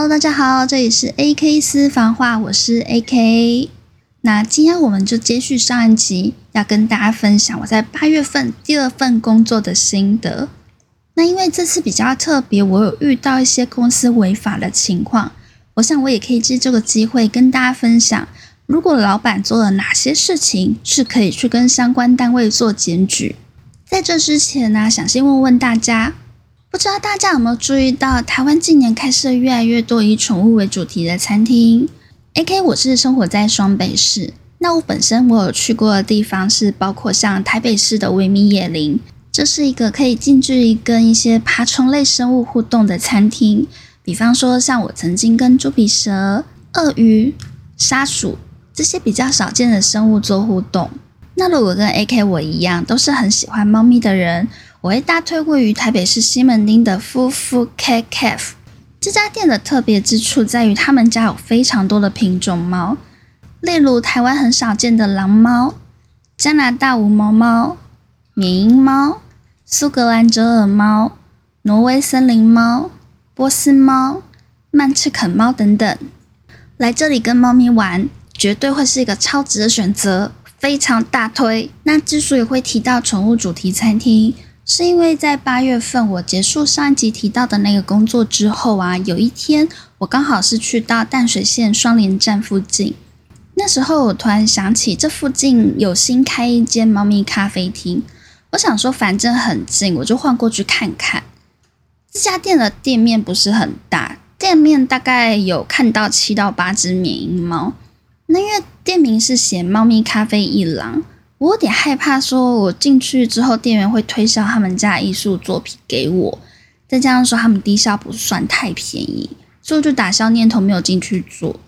Hello，大家好，这里是 AK 私房话，我是 AK。那今天我们就接续上一集，要跟大家分享我在八月份第二份工作的心得。那因为这次比较特别，我有遇到一些公司违法的情况，我想我也可以借这个机会跟大家分享，如果老板做了哪些事情，是可以去跟相关单位做检举。在这之前呢，想先问问大家。不知道大家有没有注意到，台湾近年开设越来越多以宠物为主题的餐厅。A.K. 我是生活在双北市，那我本身我有去过的地方是包括像台北市的维米野林，这是一个可以近距离跟一些爬虫类生物互动的餐厅。比方说，像我曾经跟猪鼻蛇、鳄鱼、沙鼠这些比较少见的生物做互动。那如果跟 A.K. 我一样，都是很喜欢猫咪的人。我会大推位于台北市西门町的夫妇 Cat Cafe。这家店的特别之处在于，他们家有非常多的品种猫，例如台湾很少见的狼猫、加拿大无毛猫、缅因猫、苏格兰折耳猫、挪威森林猫、波斯猫、曼赤肯猫等等。来这里跟猫咪玩，绝对会是一个超值的选择，非常大推。那之所以会提到宠物主题餐厅，是因为在八月份我结束上一集提到的那个工作之后啊，有一天我刚好是去到淡水线双连站附近，那时候我突然想起这附近有新开一间猫咪咖啡厅，我想说反正很近，我就换过去看看。这家店的店面不是很大，店面大概有看到七到八只缅因猫，那因为店名是写猫咪咖啡一郎。我有点害怕，说我进去之后，店员会推销他们家艺术作品给我，再加上说他们低消不算太便宜，所以我就打消念头，没有进去做。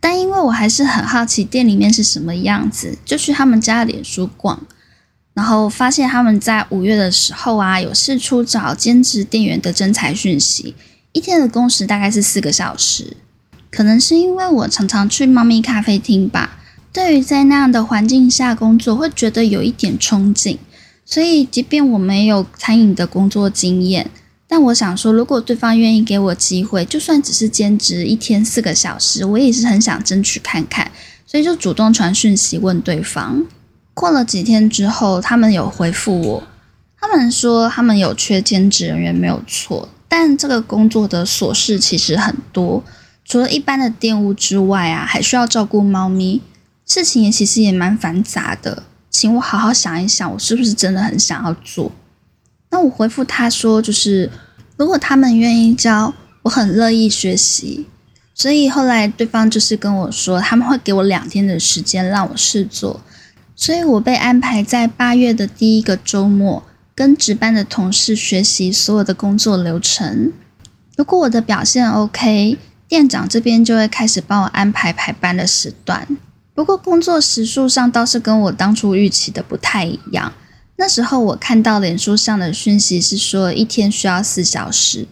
但因为我还是很好奇店里面是什么样子，就去他们家脸书逛，然后发现他们在五月的时候啊，有试出找兼职店员的征才讯息，一天的工时大概是四个小时。可能是因为我常常去猫咪咖啡厅吧。对于在那样的环境下工作，会觉得有一点憧憬。所以，即便我没有餐饮的工作经验，但我想说，如果对方愿意给我机会，就算只是兼职一天四个小时，我也是很想争取看看。所以就主动传讯息问对方。过了几天之后，他们有回复我，他们说他们有缺兼职人员，没有错。但这个工作的琐事其实很多，除了一般的店务之外啊，还需要照顾猫咪。事情也其实也蛮繁杂的，请我好好想一想，我是不是真的很想要做？那我回复他说，就是如果他们愿意教，我很乐意学习。所以后来对方就是跟我说，他们会给我两天的时间让我试做。所以我被安排在八月的第一个周末，跟值班的同事学习所有的工作流程。如果我的表现 OK，店长这边就会开始帮我安排排班的时段。不过工作时数上倒是跟我当初预期的不太一样。那时候我看到脸书上的讯息是说一天需要四小时，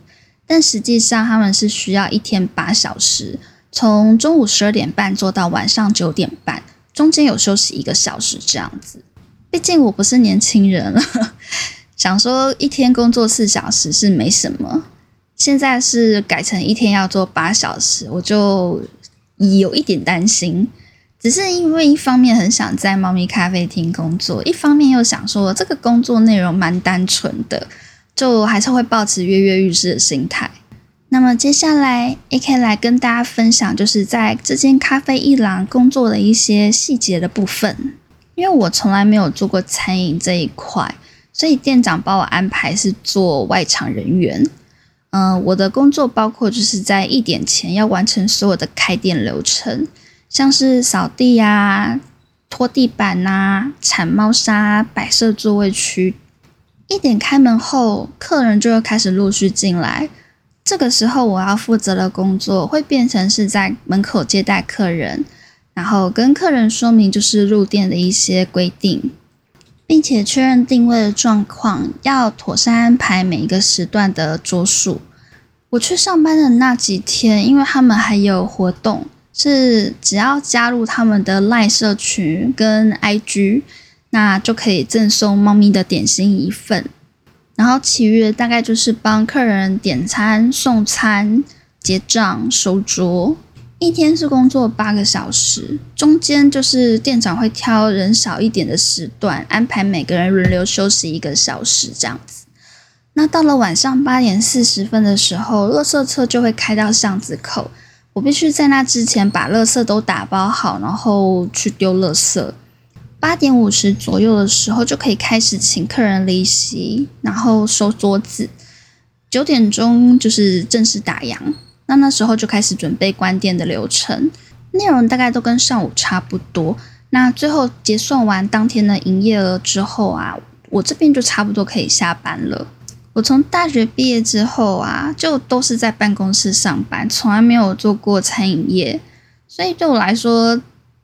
但实际上他们是需要一天八小时，从中午十二点半做到晚上九点半，中间有休息一个小时这样子。毕竟我不是年轻人了，想说一天工作四小时是没什么。现在是改成一天要做八小时，我就有一点担心。只是因为一方面很想在猫咪咖啡厅工作，一方面又想说这个工作内容蛮单纯的，就还是会保持跃跃欲试的心态。那么接下来，A K 来跟大家分享，就是在这间咖啡一廊工作的一些细节的部分。因为我从来没有做过餐饮这一块，所以店长帮我安排是做外场人员。嗯，我的工作包括就是在一点前要完成所有的开店流程。像是扫地呀、拖地板呐、铲猫砂、摆设座位区。一点开门后，客人就会开始陆续进来。这个时候，我要负责的工作会变成是在门口接待客人，然后跟客人说明就是入店的一些规定，并且确认定位的状况，要妥善安排每一个时段的桌数。我去上班的那几天，因为他们还有活动。是只要加入他们的赖社群跟 IG，那就可以赠送猫咪的点心一份。然后其余的大概就是帮客人点餐、送餐，结账、收桌。一天是工作八个小时，中间就是店长会挑人少一点的时段，安排每个人轮流休息一个小时这样子。那到了晚上八点四十分的时候，垃圾车就会开到巷子口，我必须在那之前把垃圾都打包好，然后去丢垃圾。八点五十左右的时候就可以开始请客人离席，然后收桌子。九点钟就是正式打烊。那那时候就开始准备关店的流程，内容大概都跟上午差不多。那最后结算完当天的营业额之后啊，我这边就差不多可以下班了。我从大学毕业之后啊，就都是在办公室上班，从来没有做过餐饮业，所以对我来说，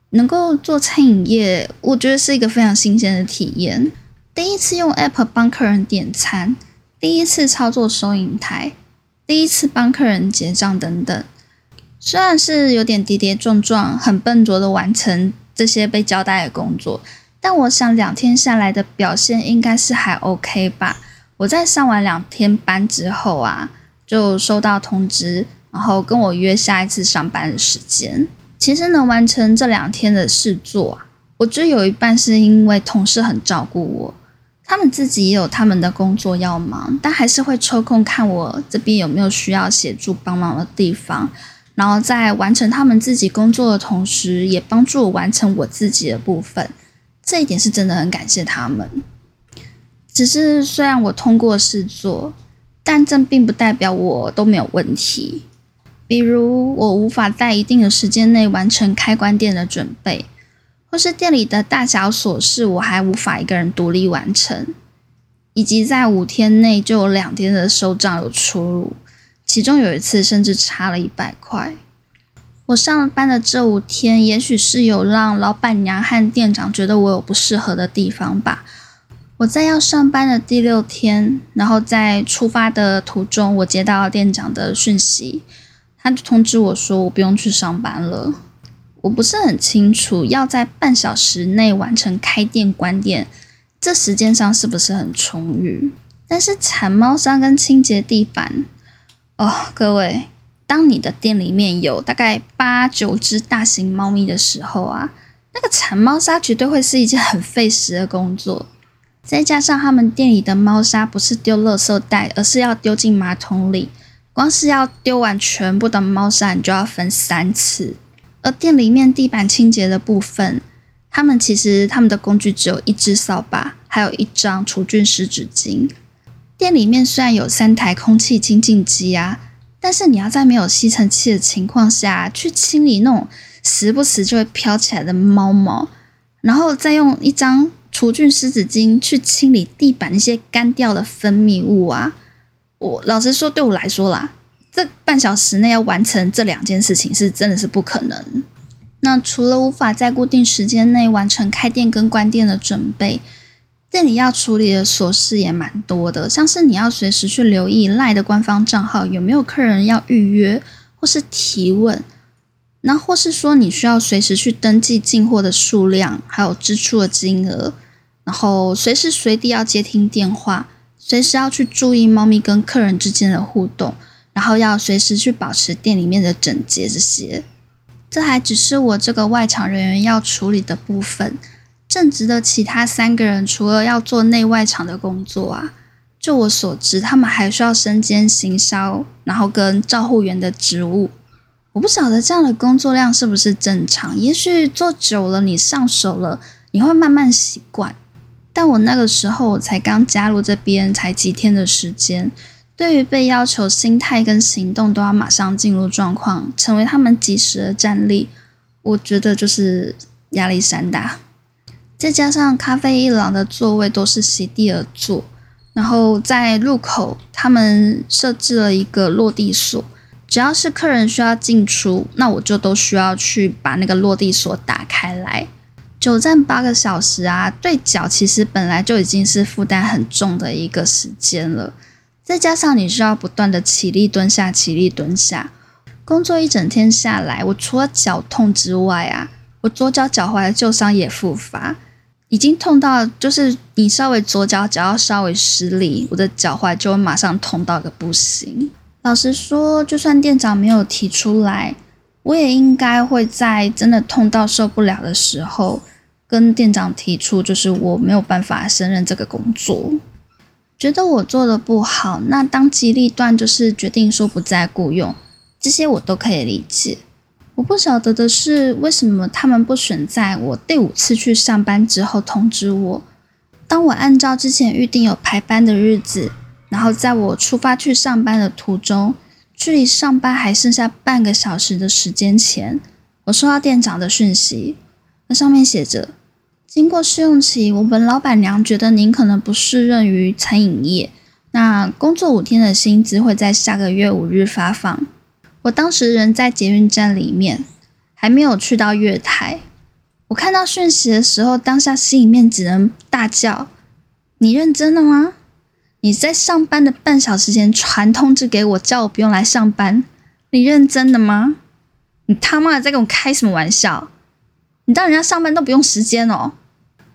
能够做餐饮业，我觉得是一个非常新鲜的体验。第一次用 App 帮客人点餐，第一次操作收银台。第一次帮客人结账等等，虽然是有点跌跌撞撞、很笨拙的完成这些被交代的工作，但我想两天下来的表现应该是还 OK 吧。我在上完两天班之后啊，就收到通知，然后跟我约下一次上班的时间。其实能完成这两天的事做啊，我觉得有一半是因为同事很照顾我。他们自己也有他们的工作要忙，但还是会抽空看我这边有没有需要协助帮忙的地方，然后在完成他们自己工作的同时，也帮助我完成我自己的部分。这一点是真的很感谢他们。只是虽然我通过试做，但这并不代表我都没有问题。比如我无法在一定的时间内完成开关店的准备。或是店里的大小琐事，我还无法一个人独立完成，以及在五天内就有两天的收账有出入，其中有一次甚至差了一百块。我上班的这五天，也许是有让老板娘和店长觉得我有不适合的地方吧。我在要上班的第六天，然后在出发的途中，我接到店长的讯息，他就通知我说我不用去上班了。我不是很清楚，要在半小时内完成开店关店，这时间上是不是很充裕？但是铲猫砂跟清洁地板，哦，各位，当你的店里面有大概八九只大型猫咪的时候啊，那个铲猫砂绝对会是一件很费时的工作。再加上他们店里的猫砂不是丢垃圾袋，而是要丢进马桶里，光是要丢完全部的猫砂，你就要分三次。而店里面地板清洁的部分，他们其实他们的工具只有一支扫把，还有一张除菌湿纸巾。店里面虽然有三台空气清净机啊，但是你要在没有吸尘器的情况下去清理那种时不时就会飘起来的猫毛，然后再用一张除菌湿纸巾去清理地板那些干掉的分泌物啊，我老实说，对我来说啦。这半小时内要完成这两件事情是真的是不可能。那除了无法在固定时间内完成开店跟关店的准备，店里要处理的琐事也蛮多的，像是你要随时去留意赖的官方账号有没有客人要预约或是提问，那或是说你需要随时去登记进货的数量，还有支出的金额，然后随时随地要接听电话，随时要去注意猫咪跟客人之间的互动。然后要随时去保持店里面的整洁，这些，这还只是我这个外场人员要处理的部分。正职的其他三个人，除了要做内外场的工作啊，就我所知，他们还需要身兼行销，然后跟照护员的职务。我不晓得这样的工作量是不是正常，也许做久了你上手了，你会慢慢习惯。但我那个时候我才刚加入这边，才几天的时间。对于被要求心态跟行动都要马上进入状况，成为他们及时的战力，我觉得就是压力山大。再加上咖啡一郎的座位都是席地而坐，然后在入口他们设置了一个落地锁，只要是客人需要进出，那我就都需要去把那个落地锁打开来。久站八个小时啊，对脚其实本来就已经是负担很重的一个时间了。再加上你需要不断的起立蹲下，起立蹲下，工作一整天下来，我除了脚痛之外啊，我左脚脚踝的旧伤也复发，已经痛到就是你稍微左脚脚要稍微失力，我的脚踝就会马上痛到个不行。老实说，就算店长没有提出来，我也应该会在真的痛到受不了的时候，跟店长提出，就是我没有办法胜任这个工作，觉得我做的不好，那当机立断就是决定说不再雇佣，这些我都可以理解。我不晓得的是，为什么他们不选在我第五次去上班之后通知我？当我按照之前预定有排班的日子。然后在我出发去上班的途中，距离上班还剩下半个小时的时间前，我收到店长的讯息，那上面写着：经过试用期，我们老板娘觉得您可能不适任于餐饮业，那工作五天的薪资会在下个月五日发放。我当时人在捷运站里面，还没有去到月台。我看到讯息的时候，当下心里面只能大叫：你认真的吗？你在上班的半小时前传通知给我，叫我不用来上班，你认真的吗？你他妈的在跟我开什么玩笑？你当人家上班都不用时间哦。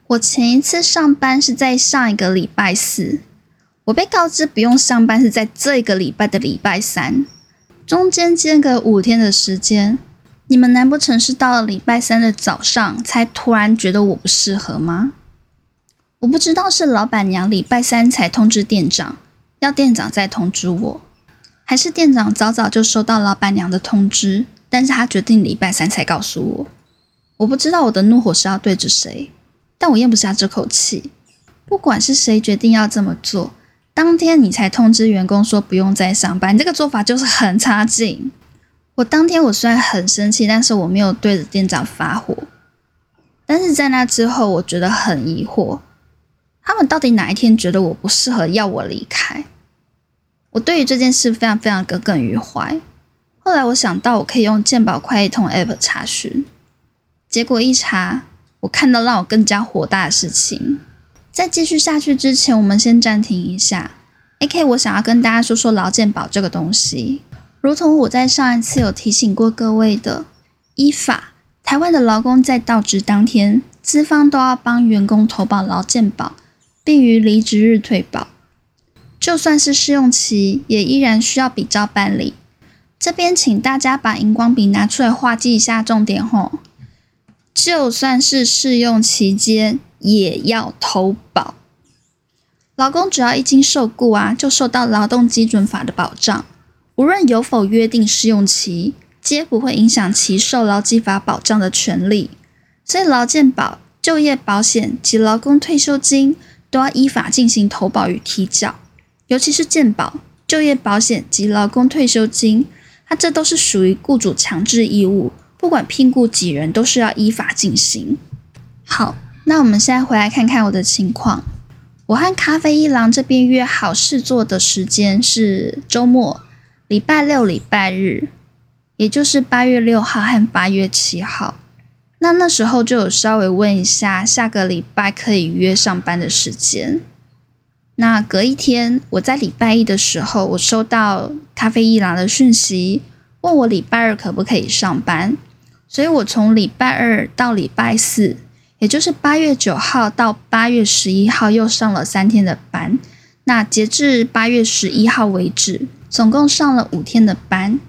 我前一次上班是在上一个礼拜四，我被告知不用上班是在这个礼拜的礼拜三，中间间隔五天的时间，你们难不成是到了礼拜三的早上才突然觉得我不适合吗？我不知道是老板娘礼拜三才通知店长，要店长再通知我，还是店长早早就收到老板娘的通知，但是他决定礼拜三才告诉我。我不知道我的怒火是要对着谁，但我咽不下这口气。不管是谁决定要这么做，当天你才通知员工说不用再上班，这个做法就是很差劲。我当天我虽然很生气，但是我没有对着店长发火。但是在那之后，我觉得很疑惑。他们到底哪一天觉得我不适合要我离开？我对于这件事非常非常耿耿于怀。后来我想到我可以用健保快一通 App 查询，结果一查，我看到让我更加火大的事情。在继续下去之前，我们先暂停一下。AK，我想要跟大家说说劳健保这个东西。如同我在上一次有提醒过各位的，依法，台湾的劳工在到职当天，资方都要帮员工投保劳健保。并于离职日退保，就算是试用期，也依然需要比照办理。这边请大家把荧光笔拿出来画记一下重点吼。就算是试用期间，也要投保。劳工只要一经受雇啊，就受到劳动基准法的保障，无论有否约定试用期，皆不会影响其受劳基法保障的权利。所以劳健保、就业保险及劳工退休金。都要依法进行投保与提缴，尤其是健保、就业保险及劳工退休金，它这都是属于雇主强制义务，不管聘雇几人，都是要依法进行。好，那我们现在回来看看我的情况。我和咖啡一郎这边约好试做的时间是周末，礼拜六、礼拜日，也就是八月六号和八月七号。那那时候就有稍微问一下下个礼拜可以约上班的时间。那隔一天，我在礼拜一的时候，我收到咖啡一郎的讯息，问我礼拜二可不可以上班。所以我从礼拜二到礼拜四，也就是八月九号到八月十一号，又上了三天的班。那截至八月十一号为止，总共上了五天的班。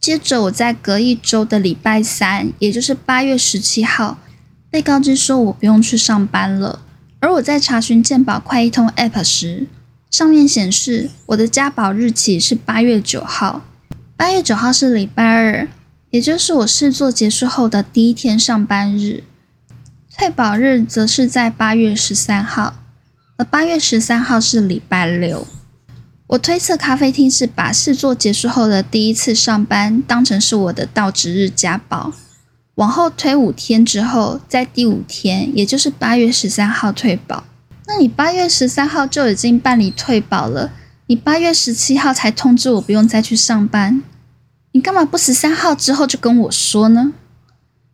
接着，我在隔一周的礼拜三，也就是八月十七号，被告知说我不用去上班了。而我在查询健保快一通 App 时，上面显示我的加保日期是八月九号。八月九号是礼拜二，也就是我试做结束后的第一天上班日。退保日则是在八月十三号，而八月十三号是礼拜六。我推测咖啡厅是把试做结束后的第一次上班当成是我的到职日加保，往后推五天之后，在第五天，也就是八月十三号退保。那你八月十三号就已经办理退保了，你八月十七号才通知我不用再去上班，你干嘛不十三号之后就跟我说呢？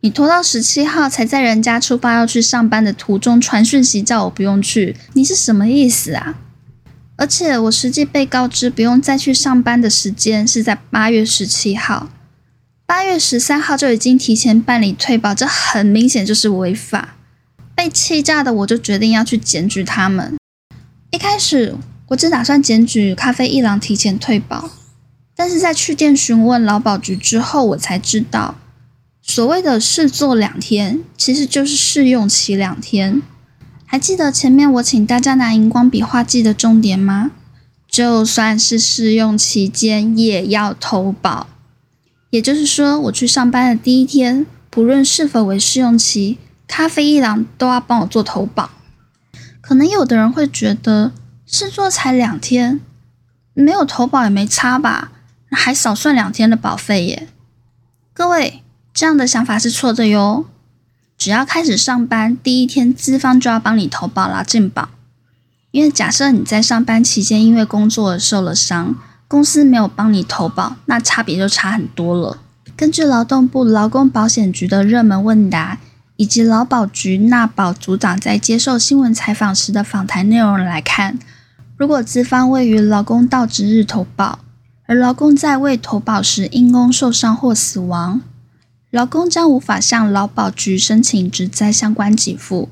你拖到十七号才在人家出发要去上班的途中传讯息叫我不用去，你是什么意思啊？而且我实际被告知不用再去上班的时间是在八月十七号，八月十三号就已经提前办理退保，这很明显就是违法。被气炸的我就决定要去检举他们。一开始我只打算检举咖啡一郎提前退保，但是在去店询问劳保局之后，我才知道，所谓的试做两天，其实就是试用期两天。还记得前面我请大家拿荧光笔画记的重点吗？就算是试用期间，也要投保。也就是说，我去上班的第一天，不论是否为试用期，咖啡一郎都要帮我做投保。可能有的人会觉得，试做才两天，没有投保也没差吧？还少算两天的保费耶。各位，这样的想法是错的哟。只要开始上班第一天，资方就要帮你投保劳健保。因为假设你在上班期间因为工作而受了伤，公司没有帮你投保，那差别就差很多了。根据劳动部劳工保险局的热门问答，以及劳保局纳保组长在接受新闻采访时的访谈内容来看，如果资方位于劳工到职日投保，而劳工在未投保时因工受伤或死亡，劳工将无法向劳保局申请职灾相关给付。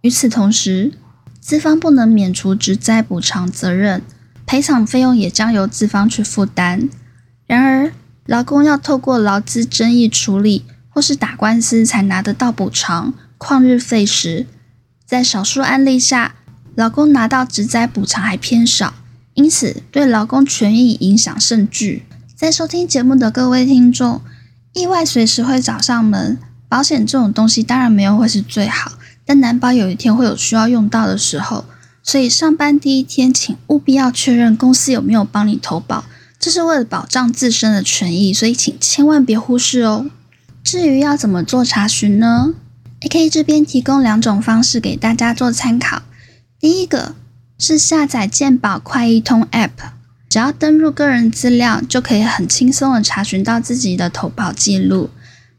与此同时，资方不能免除职灾补偿责任，赔偿费用也将由资方去负担。然而，劳工要透过劳资争议处理或是打官司才拿得到补偿旷日费时，在少数案例下，劳工拿到职灾补偿还偏少，因此对劳工权益影响甚巨。在收听节目的各位听众，意外随时会找上门，保险这种东西当然没有会是最好。但难保有一天会有需要用到的时候，所以上班第一天，请务必要确认公司有没有帮你投保，这是为了保障自身的权益，所以请千万别忽视哦。至于要怎么做查询呢？AK 这边提供两种方式给大家做参考。第一个是下载健保快易通 App，只要登入个人资料，就可以很轻松的查询到自己的投保记录。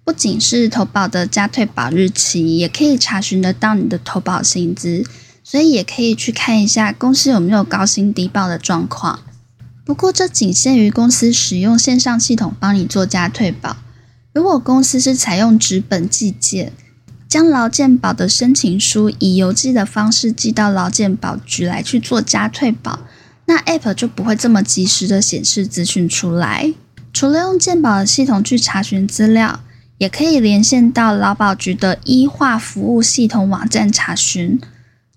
不仅是投保的加退保日期，也可以查询得到你的投保薪资，所以也可以去看一下公司有没有高薪低保的状况。不过这仅限于公司使用线上系统帮你做加退保。如果公司是采用纸本寄件，将劳健保的申请书以邮寄的方式寄到劳健保局来去做加退保，那 App 就不会这么及时的显示资讯出来。除了用健保的系统去查询资料。也可以连线到劳保局的医化服务系统网站查询。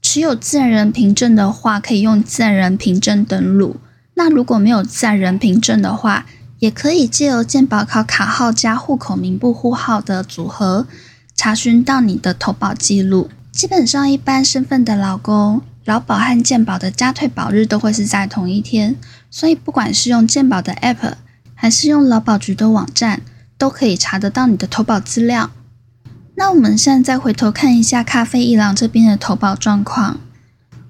持有自然人凭证的话，可以用自然人凭证登录。那如果没有自然人凭证的话，也可以借由健保卡卡号加户口名簿户号的组合，查询到你的投保记录。基本上，一般身份的劳工，劳保和健保的加退保日都会是在同一天，所以不管是用健保的 App，还是用劳保局的网站。都可以查得到你的投保资料。那我们现在再回头看一下咖啡一郎这边的投保状况。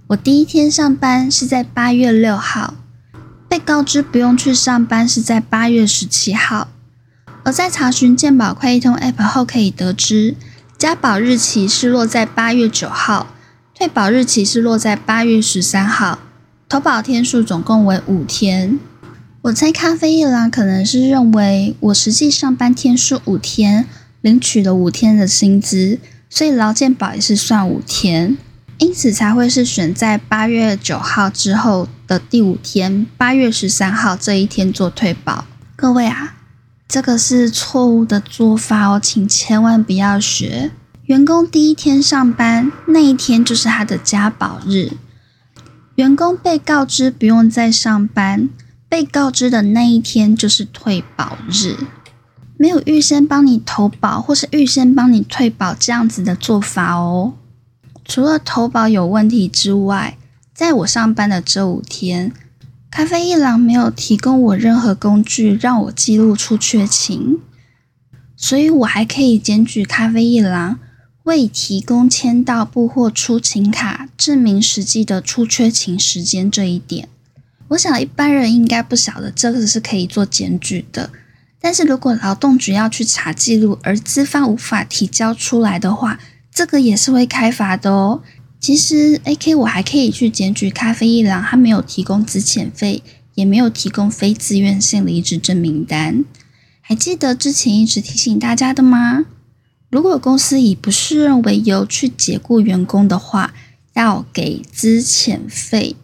我第一天上班是在八月六号，被告知不用去上班是在八月十七号。而在查询健保快易通 App 后，可以得知加保日期是落在八月九号，退保日期是落在八月十三号，投保天数总共为五天。我猜咖啡一郎可能是认为我实际上班天数五天，领取了五天的薪资，所以劳健保也是算五天，因此才会是选在八月九号之后的第五天，八月十三号这一天做退保。各位啊，这个是错误的做法哦，请千万不要学。员工第一天上班那一天就是他的加保日，员工被告知不用再上班。被告知的那一天就是退保日，没有预先帮你投保或是预先帮你退保这样子的做法哦。除了投保有问题之外，在我上班的这五天，咖啡一郎没有提供我任何工具让我记录出缺勤，所以我还可以检举咖啡一郎未提供签到簿或出勤卡证明实际的出缺勤时间这一点。我想一般人应该不晓得这个是可以做检举的，但是如果劳动局要去查记录，而资方无法提交出来的话，这个也是会开罚的哦。其实，AK 我还可以去检举咖啡一郎，他没有提供资遣费，也没有提供非自愿性离职证明单。还记得之前一直提醒大家的吗？如果公司以不适任为由去解雇员工的话，要给资遣费。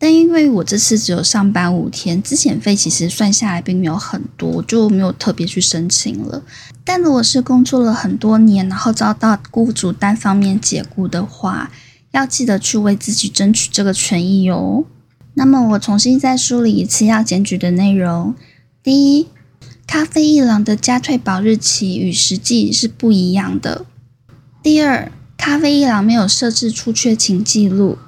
但因为我这次只有上班五天，资遣费其实算下来并没有很多，就没有特别去申请了。但如果是工作了很多年，然后遭到雇主单方面解雇的话，要记得去为自己争取这个权益哟。那么我重新再梳理一次要检举的内容：第一，咖啡一郎的加退保日期与实际是不一样的；第二，咖啡一郎没有设置出缺勤记录。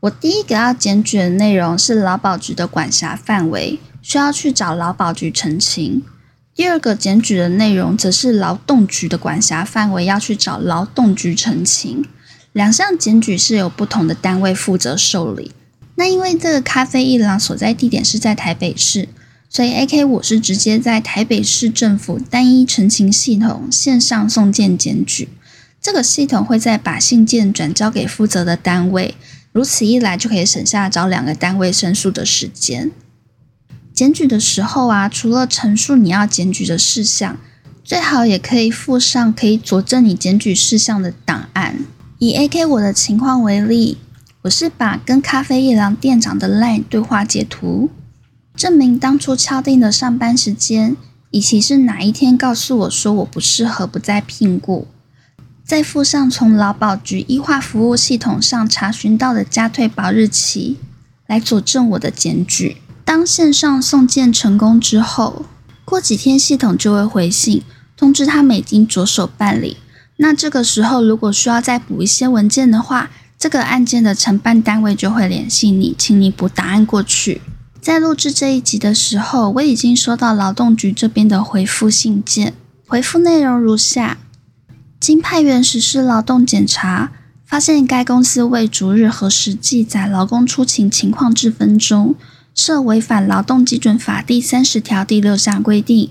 我第一个要检举的内容是劳保局的管辖范围，需要去找劳保局澄清。第二个检举的内容则是劳动局的管辖范围，要去找劳动局澄清。两项检举是由不同的单位负责受理。那因为这个咖啡一郎所在地点是在台北市，所以 AK 我是直接在台北市政府单一澄清系统线上送件检举。这个系统会再把信件转交给负责的单位。如此一来，就可以省下找两个单位申诉的时间。检举的时候啊，除了陈述你要检举的事项，最好也可以附上可以佐证你检举事项的档案。以 AK 我的情况为例，我是把跟咖啡夜郎店长的 LINE 对话截图，证明当初敲定的上班时间，以及是哪一天告诉我说我不适合不再聘雇。再附上从劳保局医化服务系统上查询到的加退保日期，来佐证我的检举。当线上送件成功之后，过几天系统就会回信通知他们已经着手办理。那这个时候如果需要再补一些文件的话，这个案件的承办单位就会联系你，请你补答案过去。在录制这一集的时候，我已经收到劳动局这边的回复信件，回复内容如下。经派员实施劳动检查，发现该公司未逐日核实记载劳工出勤情况之分钟，涉违反劳动基准法第三十条第六项规定，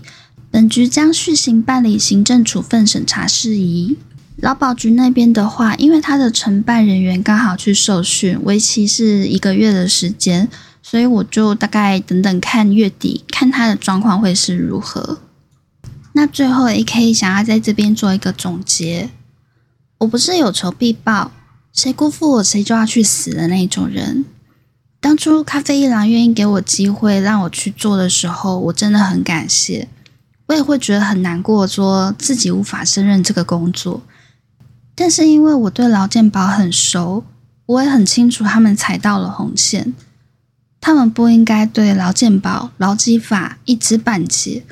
本局将续行办理行政处分审查事宜。劳保局那边的话，因为他的承办人员刚好去受训，为期是一个月的时间，所以我就大概等等看月底，看他的状况会是如何。那最后，AK 想要在这边做一个总结。我不是有仇必报，谁辜负我谁就要去死的那种人。当初咖啡一郎愿意给我机会让我去做的时候，我真的很感谢。我也会觉得很难过，说自己无法胜任这个工作。但是因为我对劳健保很熟，我也很清楚他们踩到了红线，他们不应该对劳健保、劳基法一知半解。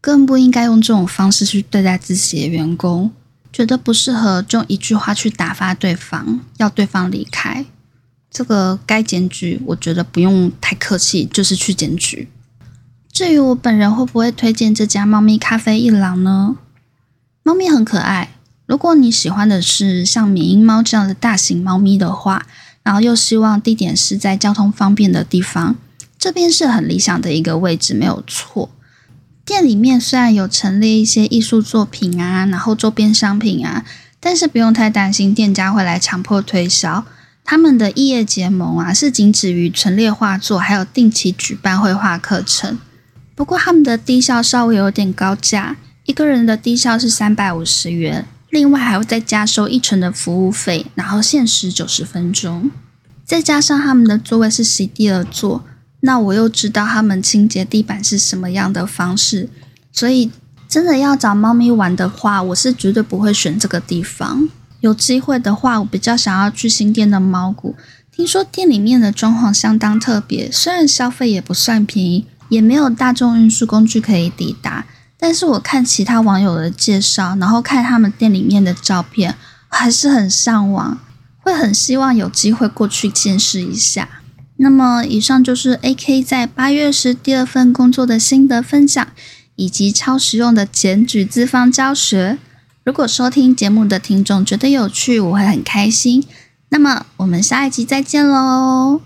更不应该用这种方式去对待自己的员工，觉得不适合就用一句话去打发对方，要对方离开。这个该检举，我觉得不用太客气，就是去检举。至于我本人会不会推荐这家猫咪咖啡一郎呢？猫咪很可爱，如果你喜欢的是像缅因猫这样的大型猫咪的话，然后又希望地点是在交通方便的地方，这边是很理想的一个位置，没有错。店里面虽然有陈列一些艺术作品啊，然后周边商品啊，但是不用太担心店家会来强迫推销。他们的异业结盟啊，是仅止于陈列画作，还有定期举办绘画课程。不过他们的低消稍微有点高价，一个人的低消是三百五十元，另外还会再加收一成的服务费，然后限时九十分钟，再加上他们的座位是席地而坐。那我又知道他们清洁地板是什么样的方式，所以真的要找猫咪玩的话，我是绝对不会选这个地方。有机会的话，我比较想要去新店的猫谷。听说店里面的装潢相当特别，虽然消费也不算便宜，也没有大众运输工具可以抵达，但是我看其他网友的介绍，然后看他们店里面的照片，还是很向往，会很希望有机会过去见识一下。那么，以上就是 AK 在八月时第二份工作的心得分享，以及超实用的检举资方教学。如果收听节目的听众觉得有趣，我会很开心。那么，我们下一集再见喽！